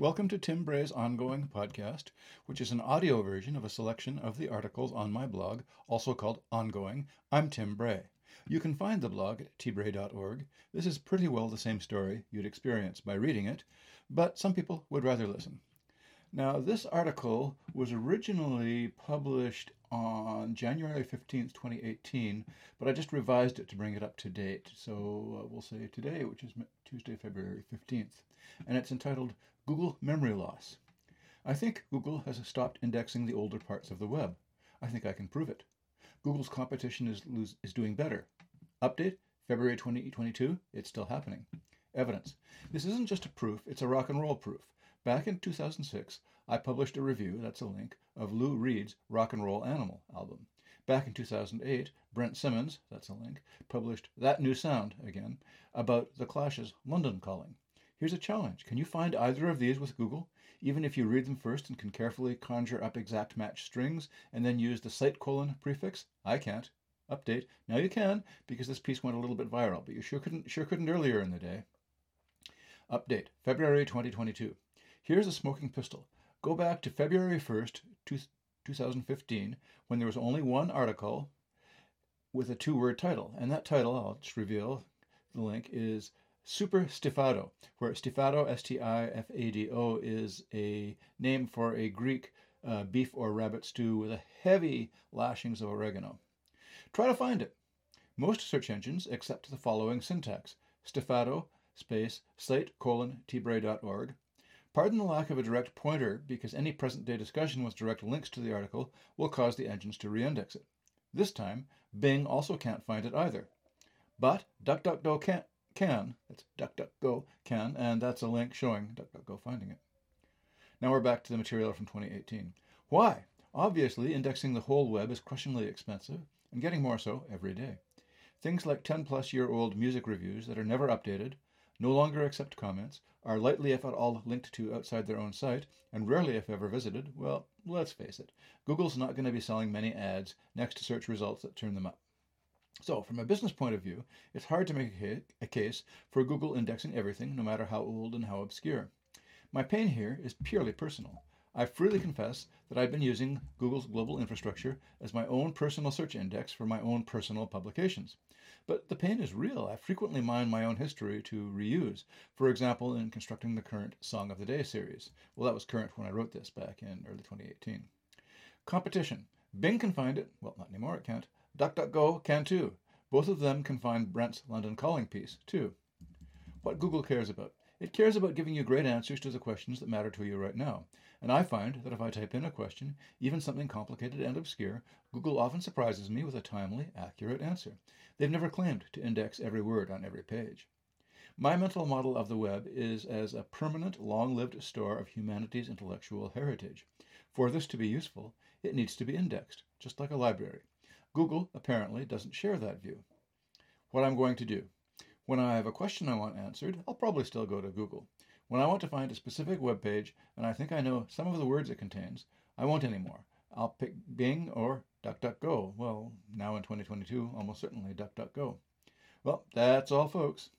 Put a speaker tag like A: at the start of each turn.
A: Welcome to Tim Bray's ongoing podcast, which is an audio version of a selection of the articles on my blog, also called Ongoing. I'm Tim Bray. You can find the blog at tbray.org. This is pretty well the same story you'd experience by reading it, but some people would rather listen. Now, this article was originally published on January 15th, 2018, but I just revised it to bring it up to date. So uh, we'll say today, which is Tuesday, February 15th, and it's entitled Google Memory Loss. I think Google has stopped indexing the older parts of the web. I think I can prove it. Google's competition is, is doing better. Update, February 2022, it's still happening. Evidence. This isn't just a proof, it's a rock and roll proof. Back in 2006, I published a review, that's a link, of Lou Reed's Rock and Roll Animal album. Back in 2008, Brent Simmons, that's a link, published That New Sound, again, about The Clash's London Calling. Here's a challenge. Can you find either of these with Google, even if you read them first and can carefully conjure up exact match strings and then use the site colon prefix? I can't. Update. Now you can, because this piece went a little bit viral, but you sure couldn't, sure couldn't earlier in the day. Update, February 2022. Here's a smoking pistol. Go back to February 1st, 2015, when there was only one article with a two word title. And that title, I'll just reveal the link, is Super Stifado, where Stifado, S T I F A D O, is a name for a Greek uh, beef or rabbit stew with a heavy lashings of oregano. Try to find it. Most search engines accept the following syntax Stifado space site colon tbray.org Pardon the lack of a direct pointer because any present day discussion with direct links to the article will cause the engines to reindex it. This time, Bing also can't find it either. But DuckDuckGo can, can, that's DuckDuckGo can, and that's a link showing DuckDuckGo finding it. Now we're back to the material from 2018. Why? Obviously, indexing the whole web is crushingly expensive, and getting more so every day. Things like 10 plus year old music reviews that are never updated, no longer accept comments, are lightly if at all linked to outside their own site, and rarely if ever visited, well, let's face it, Google's not going to be selling many ads next to search results that turn them up. So, from a business point of view, it's hard to make a case for Google indexing everything, no matter how old and how obscure. My pain here is purely personal. I freely confess that I've been using Google's global infrastructure as my own personal search index for my own personal publications. But the pain is real. I frequently mine my own history to reuse, for example, in constructing the current Song of the Day series. Well, that was current when I wrote this back in early 2018. Competition. Bing can find it. Well, not anymore, it can't. DuckDuckGo can too. Both of them can find Brent's London Calling piece too. What Google cares about. It cares about giving you great answers to the questions that matter to you right now. And I find that if I type in a question, even something complicated and obscure, Google often surprises me with a timely, accurate answer. They've never claimed to index every word on every page. My mental model of the web is as a permanent, long lived store of humanity's intellectual heritage. For this to be useful, it needs to be indexed, just like a library. Google apparently doesn't share that view. What I'm going to do when I have a question I want answered, I'll probably still go to Google. When I want to find a specific web page and I think I know some of the words it contains, I won't anymore. I'll pick Bing or DuckDuckGo. Well, now in 2022, almost certainly DuckDuckGo. Well, that's all, folks.